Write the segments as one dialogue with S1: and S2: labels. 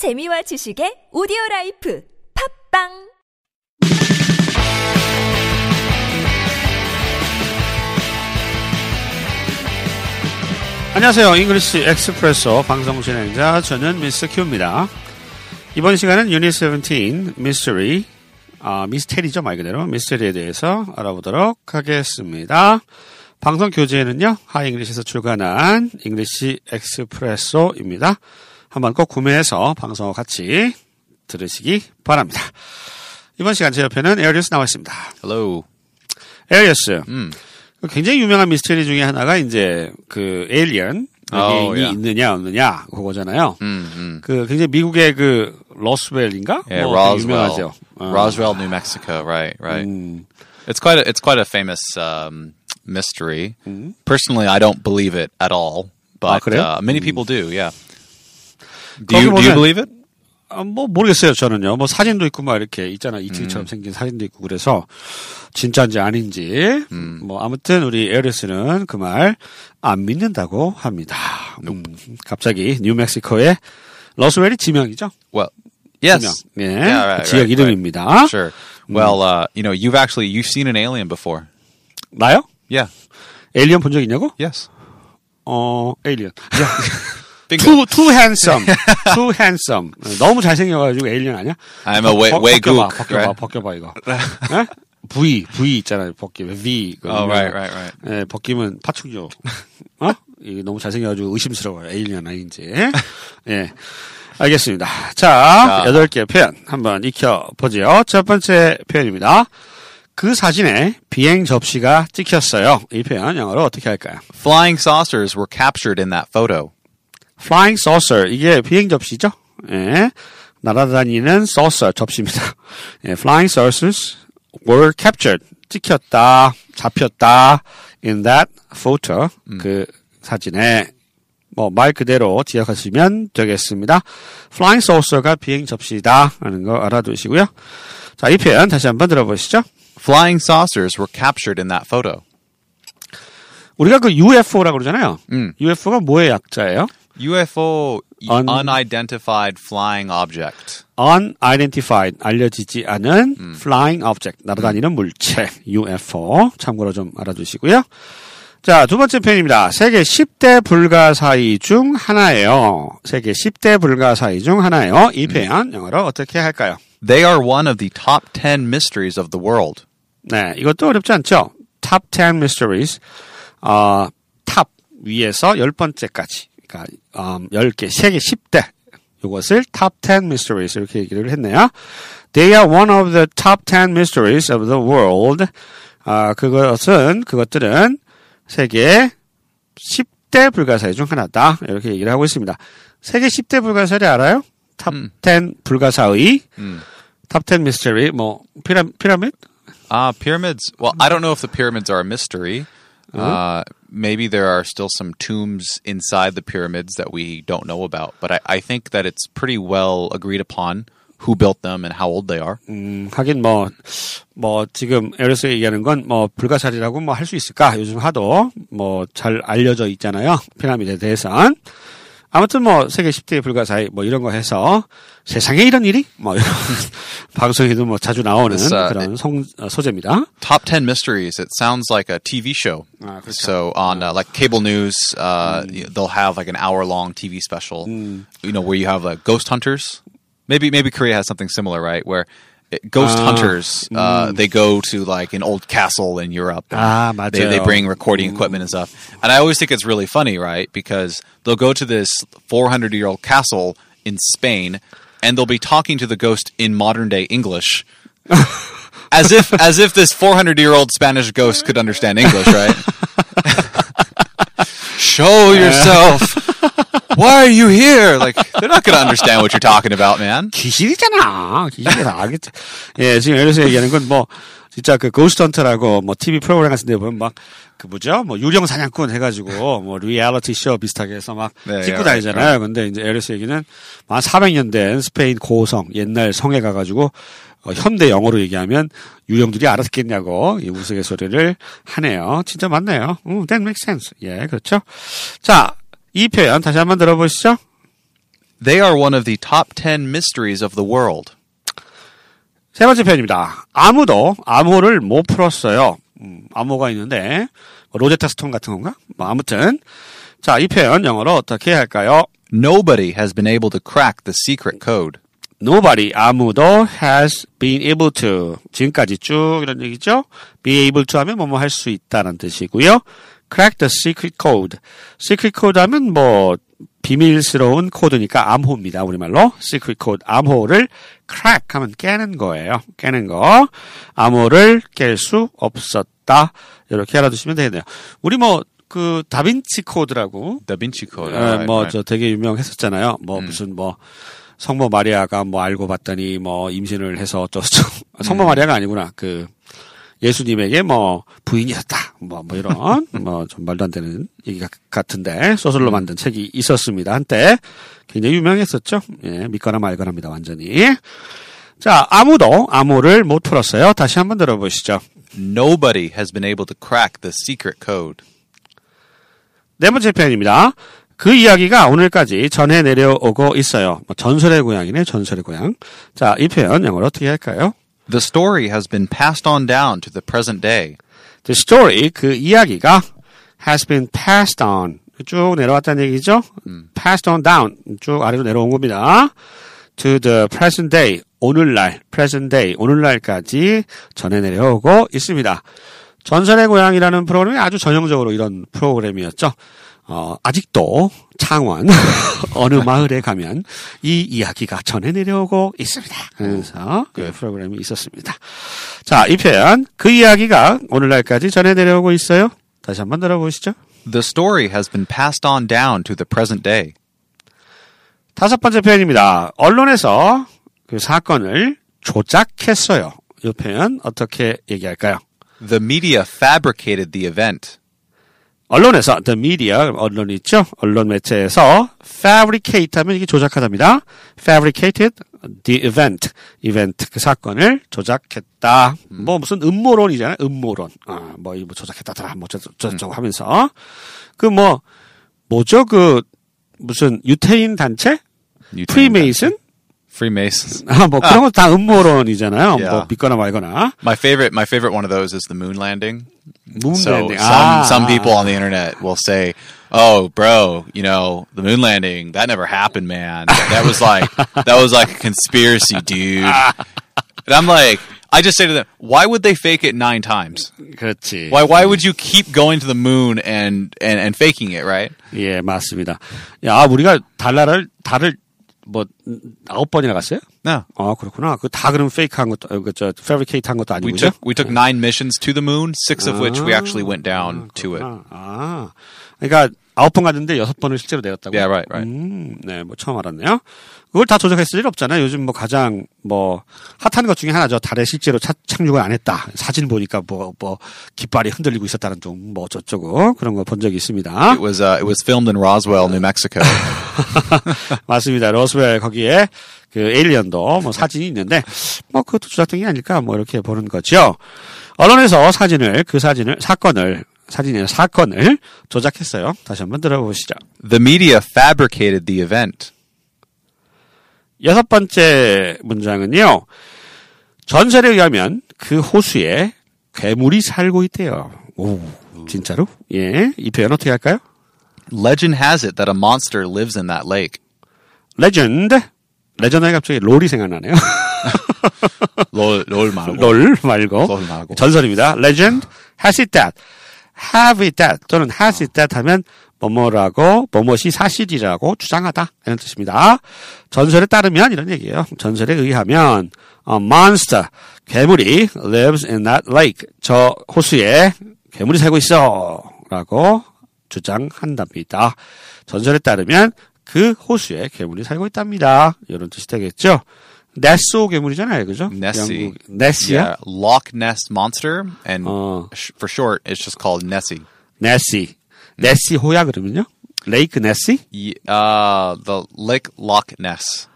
S1: 재미와 지식의 오디오 life 팟빵
S2: 안녕하세요. 잉글리시 엑스프레소 방송 진행자 저는 미스터 큐입니다. 이번 시간은 유닛 17 미스터리 아, 미스테리죠 말 그대로 미스테리에 대해서 알아보도록 하겠습니다. 방송 교재는요 하잉글리시에서 출간한 잉글리시 엑스프레소입니다. 한번 꼭 구매해서 방송과 같이 들으시기 바랍니다. 이번 시간 제 옆에는 에어리스 나와 있습니다.
S3: Hello.
S2: 에어리스
S3: Mm.
S2: 굉장히 유명한 미스테리 중에 하나가 이제 그 alien
S3: Oh,
S2: 이
S3: yeah.
S2: 있느냐 없느냐 그거잖아요.
S3: Mm, mm.
S2: 그 굉장히 미국의 그 로스웰인가?
S3: Yeah,
S2: 뭐
S3: Roswell.
S2: 유명하죠. 어.
S3: Roswell, New Mexico. Right, right.
S2: 음,
S3: It's quite a it's quite a famous um, mystery.
S2: Mm-hmm.
S3: Personally, I don't believe it at all, but
S2: 그래요?
S3: uh, many people do. Yeah. Do you, do you believe it?
S2: 아, 뭐 모르겠어요 저는요. 뭐 사진도 있고 막 이렇게 있잖아
S3: 음.
S2: 이틀처럼 생긴 사진도 있고 그래서 진짜인지 아닌지
S3: 음.
S2: 뭐 아무튼 우리 에어리스는 그 말 안 믿는다고 합니다. 음, 갑자기 뉴멕시코의 러스웰이 지명이죠.
S3: Well,
S2: 지명.
S3: yes.
S2: 예,
S3: Yeah, right,
S2: 그 지역
S3: right,
S2: 이름입니다.
S3: right. Sure. Well, uh, you know, you've actually you've seen an alien before.
S2: 나요?
S3: Yeah.
S2: 에일리언 본 적 있냐고?
S3: Yes.
S2: 어, 에일리언.
S3: Bingo.
S2: too, too handsome. too handsome. 너무 잘생겨가지고 에일리언 아니야?
S3: I'm a way
S2: 벗-
S3: way
S2: 벗겨봐,
S3: gook.
S2: 벗겨봐? 벗겨봐, 이거. 예? V, V 있잖아요, 벗기면. V. 그
S3: Oh, right, right, right.
S2: 예, 벗기면 파충류. 어? 이게 너무 잘생겨가지고 의심스러워요. 에일리언 아닌지. 예. 알겠습니다. 자,
S3: 자.
S2: 여덟 개 표현 한번 익혀보죠. 첫 번째 표현입니다. 그 사진에 비행 접시가 찍혔어요. 이 표현 영어로 어떻게 할까요?
S3: Flying saucers were captured in that photo.
S2: Flying saucer 이게 비행 접시죠. 예. 날아다니는 saucer 접시입니다. 예, flying saucers were captured 찍혔다, 잡혔다 in that photo 그 사진에 뭐 말 그대로 기억하시면 되겠습니다. flying saucer가 비행 접시다 하는 거 알아두시고요. 자, 이 표현 다시 한번 들어보시죠.
S3: Flying saucers were captured in that photo.
S2: 우리가 그 UFO라고 그러잖아요.
S3: 음.
S2: UFO가 뭐의 약자예요?
S3: UFO,
S2: Un-
S3: unidentified flying object.
S2: unidentified 알려지지 않은 flying object 날아다니는 물체 UFO 참고로 좀 알아두시고요. 자, 두 번째 표현입니다. 세계 10대 불가사의 중 하나예요. 세계 10대 불가사의 중 하나예요. 이 표현 영어로 어떻게 할까요?
S3: They are one of the top 10 mysteries of the world.
S2: 네, 이것도 어렵지 않죠? Top 10 mysteries. 어, top 위에서 열 번째까지. 그러니까 음, 10개, 세계 10대. 이것을 top 10 mysteries 이렇게 얘기를 했네요. They are one of the top 10 mysteries of the world. 아, 그것은 그것들은 세계 10대 불가사의 중 하나다. 이렇게 얘기를 하고 있습니다. 세계 10대 불가사를 알아요? 탑10 불가사의 탑10 mystery 뭐 피라 피라미드
S3: Uh, pyramids. Well, I don't know if the pyramids are a mystery. Uh, maybe there are still some tombs inside the pyramids that we don't know about. But I, I think that it's pretty well agreed upon who built them and how old they are.
S2: 음, 하긴 뭐, 뭐, 지금 에어리스 얘기하는 건 뭐, 불가사리라고 뭐 할 수 있을까? 요즘 하도 뭐, 잘 알려져 있잖아요. 피라미드에 대해선. 아무튼 뭐, 세계 10대 불가사의 뭐 이런 거 해서 세상에 이런 일이? 뭐, 이런 방송에도 뭐 자주 나오는
S3: uh,
S2: 그런 송, 어, 소재입니다.
S3: Top 10 mysteries. It sounds like a TV show.
S2: Ah, 그렇죠.
S3: so on uh, like cable news, uh, they'll have like an hour long TV special. You know where you have like ghost hunters. Maybe maybe Korea has something similar, right? Where ghost
S2: uh,
S3: hunters. Uh, mm. They go to like an old castle in Europe.
S2: Ah,
S3: they, they bring recording mm. equipment and stuff. And I always think it's really funny, right? Because they'll go to this 400 year old castle in Spain, and they'll be talking to the ghost in modern day English. as if as if this 400 year old Spanish ghost could understand English, right? Show yourself. Why are you here? Like they're not going to understand what you're talking about, man.
S2: 귀신이잖아. 귀신이 다 알겠지. 예, 지금 에어리스 얘기하는 건 뭐, 진짜 그 고스트 헌터라고 뭐 TV 프로그램 같은 데 보면 막 그 뭐죠? 뭐 유령 사냥꾼 해 가지고 뭐 리얼리티 쇼 비슷하게 해서 막
S3: 네,
S2: 찍고
S3: 예,
S2: 다니잖아요. 근데 이제 에어리스 얘기는 한 400년 된 스페인 고성 옛날 성에 가 가지고 어, 현대 영어로 얘기하면 유령들이 알았겠냐고 이 우스갯소리를 하네요. 진짜 맞네요. 음, that makes sense. 예, 그렇죠. 자, 이 표현 다시 한번 들어보시죠.
S3: They are one of the top 10 mysteries of the world.
S2: 세 번째 표현입니다. 아무도 암호를 못 풀었어요. 음, 암호가 있는데 뭐 로제타 스톤 같은 건가? 뭐 아무튼 자, 이 표현 영어로 어떻게 할까요?
S3: Nobody has been able to crack the secret code.
S2: Nobody 아무도 has been able to 지금까지 쭉 이런 얘기죠. be able to 하면 뭐뭐 할 수 있다는 뜻이고요. Crack the secret code. secret code 하면 뭐 비밀스러운 코드니까 암호입니다. 우리말로 secret code 암호를 crack 하면 깨는 거예요. 깨는 거. 암호를 깰 수 없었다. 이렇게 알아두시면 되겠네요. 우리 뭐그 다빈치 코드라고
S3: Vinci Code.
S2: 예,
S3: Right,
S2: 뭐,
S3: right.
S2: 저 되게 유명했었잖아요. 뭐, 무슨 뭐, 성모 마리아가 뭐 알고 봤더니 뭐 임신을 해서 어쩌고저쩌고. 성모 마리아가 아니구나. 그, 예수님에게 뭐 부인이었다. 뭐, 뭐 이런, 뭐 좀 말도 안 되는 얘기 가- 같은데, 소설로 만든 책이 있었습니다. 한때. 굉장히 유명했었죠. 예, 믿거나 말거나입니다. 완전히. 자, 아무도 암호를 못 풀었어요. 다시 한번 들어보시죠.
S3: Nobody has been able to crack the secret code.
S2: 네 번째 표현입니다. 그 이야기가 오늘까지 전해 내려오고 있어요. 뭐 전설의 고향이네, 전설의 고향. 자, 이 표현 영어로 어떻게 할까요?
S3: The story has been passed on down to the present day.
S2: The story, 그 이야기가 has been passed on. 쭉 내려왔다는 얘기죠? passed on down. 쭉 아래로 내려온 겁니다. to the present day. 오늘날, present day. 오늘날까지 전해 내려오고 있습니다. 전설의 고향이라는 프로그램이 아주 전형적으로 이런 프로그램이었죠. 어, 아직도 창원 어느 마을에 가면 이 이야기가 전해 내려오고 있습니다. 그래서 그 프로그램이 있었습니다. 자, 이 표현 그 이야기가 오늘날까지 전해 내려오고 있어요. 다시 한번 들어보시죠.
S3: The story has been passed on down to the present day.
S2: 다섯 번째 표현입니다. 언론에서 그 사건을 조작했어요. 이 표현 어떻게 얘기할까요?
S3: The media fabricated the event.
S2: 언론에서 the media 언론 있죠? 언론 매체에서 fabricate 하면 이게 조작하답니다. fabricated the event 이벤트 그 사건을 조작했다. 뭐 무슨 음모론이잖아요. 음모론. 아, 뭐 이거 조작했다더라. 뭐 저저저 하면서 그 뭐 뭐죠? 그 무슨 유태인 단체? 프리메이슨?
S3: Freemasons.
S2: 아, 뭐 그런 거 다 음모론이잖아요.
S3: Yeah.
S2: 뭐 믿거나 말거나.
S3: My favorite, my favorite one of those is the moon landing.
S2: moon
S3: so
S2: landing.
S3: some
S2: 아,
S3: some
S2: 아.
S3: people on the internet will say, "Oh, bro, you know the moon landing that never happened, man. That was like that was like a conspiracy, dude." And I'm like, I just say to them, "Why would they fake it nine times?
S2: 그렇지.
S3: Why why would you keep going to the moon and and, and faking it, right?"
S2: 예, 맞습니다. 야, 우리가 달나라를 달을 뭐 음, 아홉 번이나 갔어요?
S3: No.
S2: 아, 그렇구나. 그 다 그럼 페이크한 것도 어, 그저 fabricate 한 것도
S3: We
S2: 아니고요.
S3: took we took nine missions to the moon, six of which we actually went down to it.
S2: 아, 아. 그러니까 아홉 번 갔는데 여섯 번을 실제로 내렸다고.
S3: Yeah, right, right.
S2: 음, 네, 뭐 처음 알았네요. 그걸 다 조작했을 일 없잖아요. 요즘 뭐 가장 뭐 핫한 것 중에 하나죠. 달에 실제로 차- 착륙을 안 했다. 사진 보니까 뭐뭐 깃발이 흔들리고 있었다는 좀뭐 어쩌고 그런 거 본 적이 있습니다.
S3: It was uh, it was filmed in Roswell, New Mexico.
S2: 맞습니다. 로스웰 거기에 그 에일리언도 뭐 사진이 있는데 뭐 그것도 조작된 게 아닐까 뭐 이렇게 보는 거죠. 언론에서 사진을 그 사진을 사건을 사진의 사건을 조작했어요. 다시 한번 들어보시죠.
S3: the media fabricated the event.
S2: 여섯 번째 문장은요. 전설에 의하면 그 호수에 괴물이 살고 있대요. 오, 진짜로? 예. 이 표현 어떻게 할까요?
S3: Legend has it that a monster lives in that lake.
S2: Legend. Legend에 갑자기 롤이 생각나네요.
S3: 롤, 롤 말고.
S2: 롤 말고
S3: 롤 말고.
S2: 전설입니다. Legend has it that, have it that 또는 has it that 하면 뭐뭐라고 무엇이 사실이라고 주장하다 이런 뜻입니다. 전설에 따르면 이런 얘기예요. 전설에 의하면 a monster 괴물이 lives in that lake 저 호수에 괴물이 살고 있어라고 주장한답니다. 전설에 따르면 그 호수에 괴물이 살고 있답니다. 이런 뜻이 되겠죠. 네소 괴물이잖아요, 그죠?
S3: Nessie.
S2: 영국- 네시야?
S3: Yeah, Loch Ness monster, and
S2: Oh.
S3: sh- for short, it's just called Nessie.
S2: 네시. 네시 호야 그러면요? 레이크 네시?
S3: Ye- Uh, the Lake Loch Ness.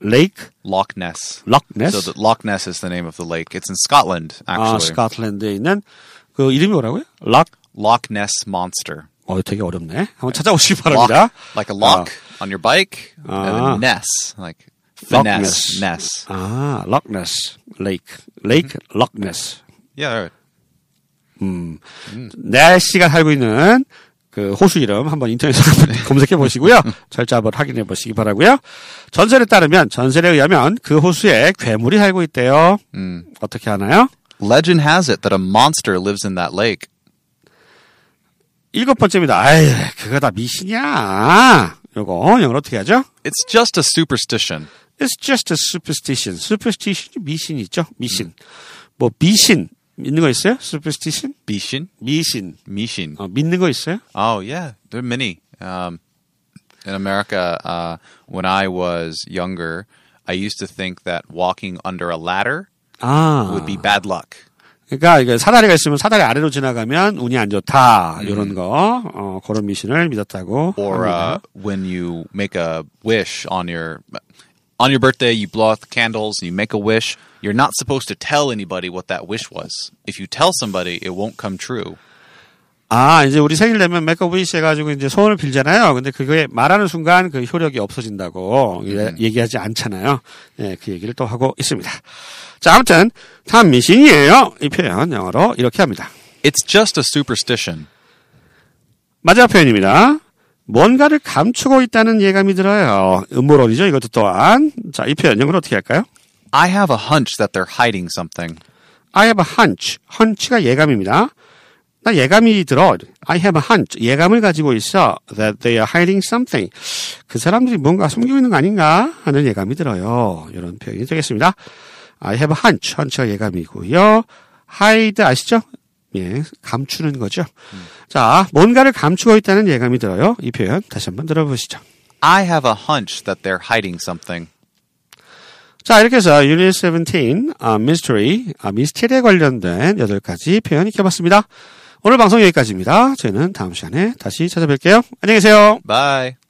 S2: 레이크
S3: Loch Ness.
S2: 럭 네스?
S3: So the Loch Ness is the name of the lake. It's in Scotland,
S2: 아,
S3: actually.
S2: 스코틀랜드에 있는 그 이름이 뭐라고요? 럭
S3: Loch Ness monster.
S2: 어, 되게 어렵네. 한번 찾아보시기 바랍니다.
S3: Lock, like a lock on your bike.
S2: Ah.
S3: And then ness, like Finesse, ness.
S2: 아, 록네스, 레이크, 레이크, 록네스.
S3: Yeah.
S2: 날씨가 살고 있는 그 호수 이름 한번 한번 검색해 보시고요. 절자 한번 확인해 보시기 바라고요. 전설에 따르면 전설에 의하면 그 호수에 괴물이 살고 있대요.
S3: Mm.
S2: 어떻게 하나요?
S3: Legend has it that a monster lives in that lake.
S2: 일곱 번째입니다. 아이, 그거 다 미신이야. 요거 영어로 어떻게 하죠?
S3: It's just a superstition.
S2: It's just a superstition. superstition 미신이죠. 미신. 뭐 미신 믿는 거 있어요? superstition?
S3: Bishin?
S2: 미신.
S3: Mishin.
S2: 어, 믿는 거 있어요?
S3: Oh yeah, there are many. Um, in America, uh, when I was younger, I used to think that walking under a ladder
S2: 아.
S3: would be bad luck.
S2: 그러니까 이게 사다리가 있으면 사다리 아래로 지나가면 운이 안 좋다. 이런 거. 어, 그런 미신을 믿었다고.
S3: Or
S2: 합니다.
S3: uh, when you make a wish on your on your birthday, you blow out the candles and you make a wish. You're not supposed to tell anybody what that wish was. If you tell somebody, it won't come true.
S2: 아, 이제 우리 생일 되면 메이크업 위시 해가지고 이제 소원을 빌잖아요. 근데 그거에 말하는 순간 그 효력이 없어진다고 예, 얘기하지 않잖아요. 예, 그 얘기를 또 하고 있습니다. 자, 아무튼, 참 미신이에요. 이 표현 영어로 이렇게 합니다.
S3: It's just a superstition.
S2: 마지막 표현입니다. 뭔가를 감추고 있다는 예감이 들어요. 음모론이죠, 이것도 또한. 자, 이 표현 영어로 어떻게 할까요?
S3: I have a hunch that they're hiding something.
S2: I have a hunch. hunch가 예감입니다. 나 예감이 들어. I have a hunch. 예감을 가지고 있어. That they are hiding something. 그 사람들이 뭔가 숨기고 있는 거 아닌가 하는 예감이 들어요. 이런 표현이 되겠습니다. I have a hunch. hunch가 예감이고요. hide 아시죠? 예, 감추는 거죠. 자, 뭔가를 감추고 있다는 예감이 들어요. 이 표현 다시 한번 들어보시죠.
S3: I have a hunch that they're hiding something.
S2: 자, 이렇게 해서 Unit 17, 아, Mystery, 아, 미스테리에 관련된 8가지 표현 익혀봤습니다. 오늘 방송 여기까지입니다. 저희는 다음 시간에 다시 찾아뵐게요. 안녕히 계세요.
S3: Bye.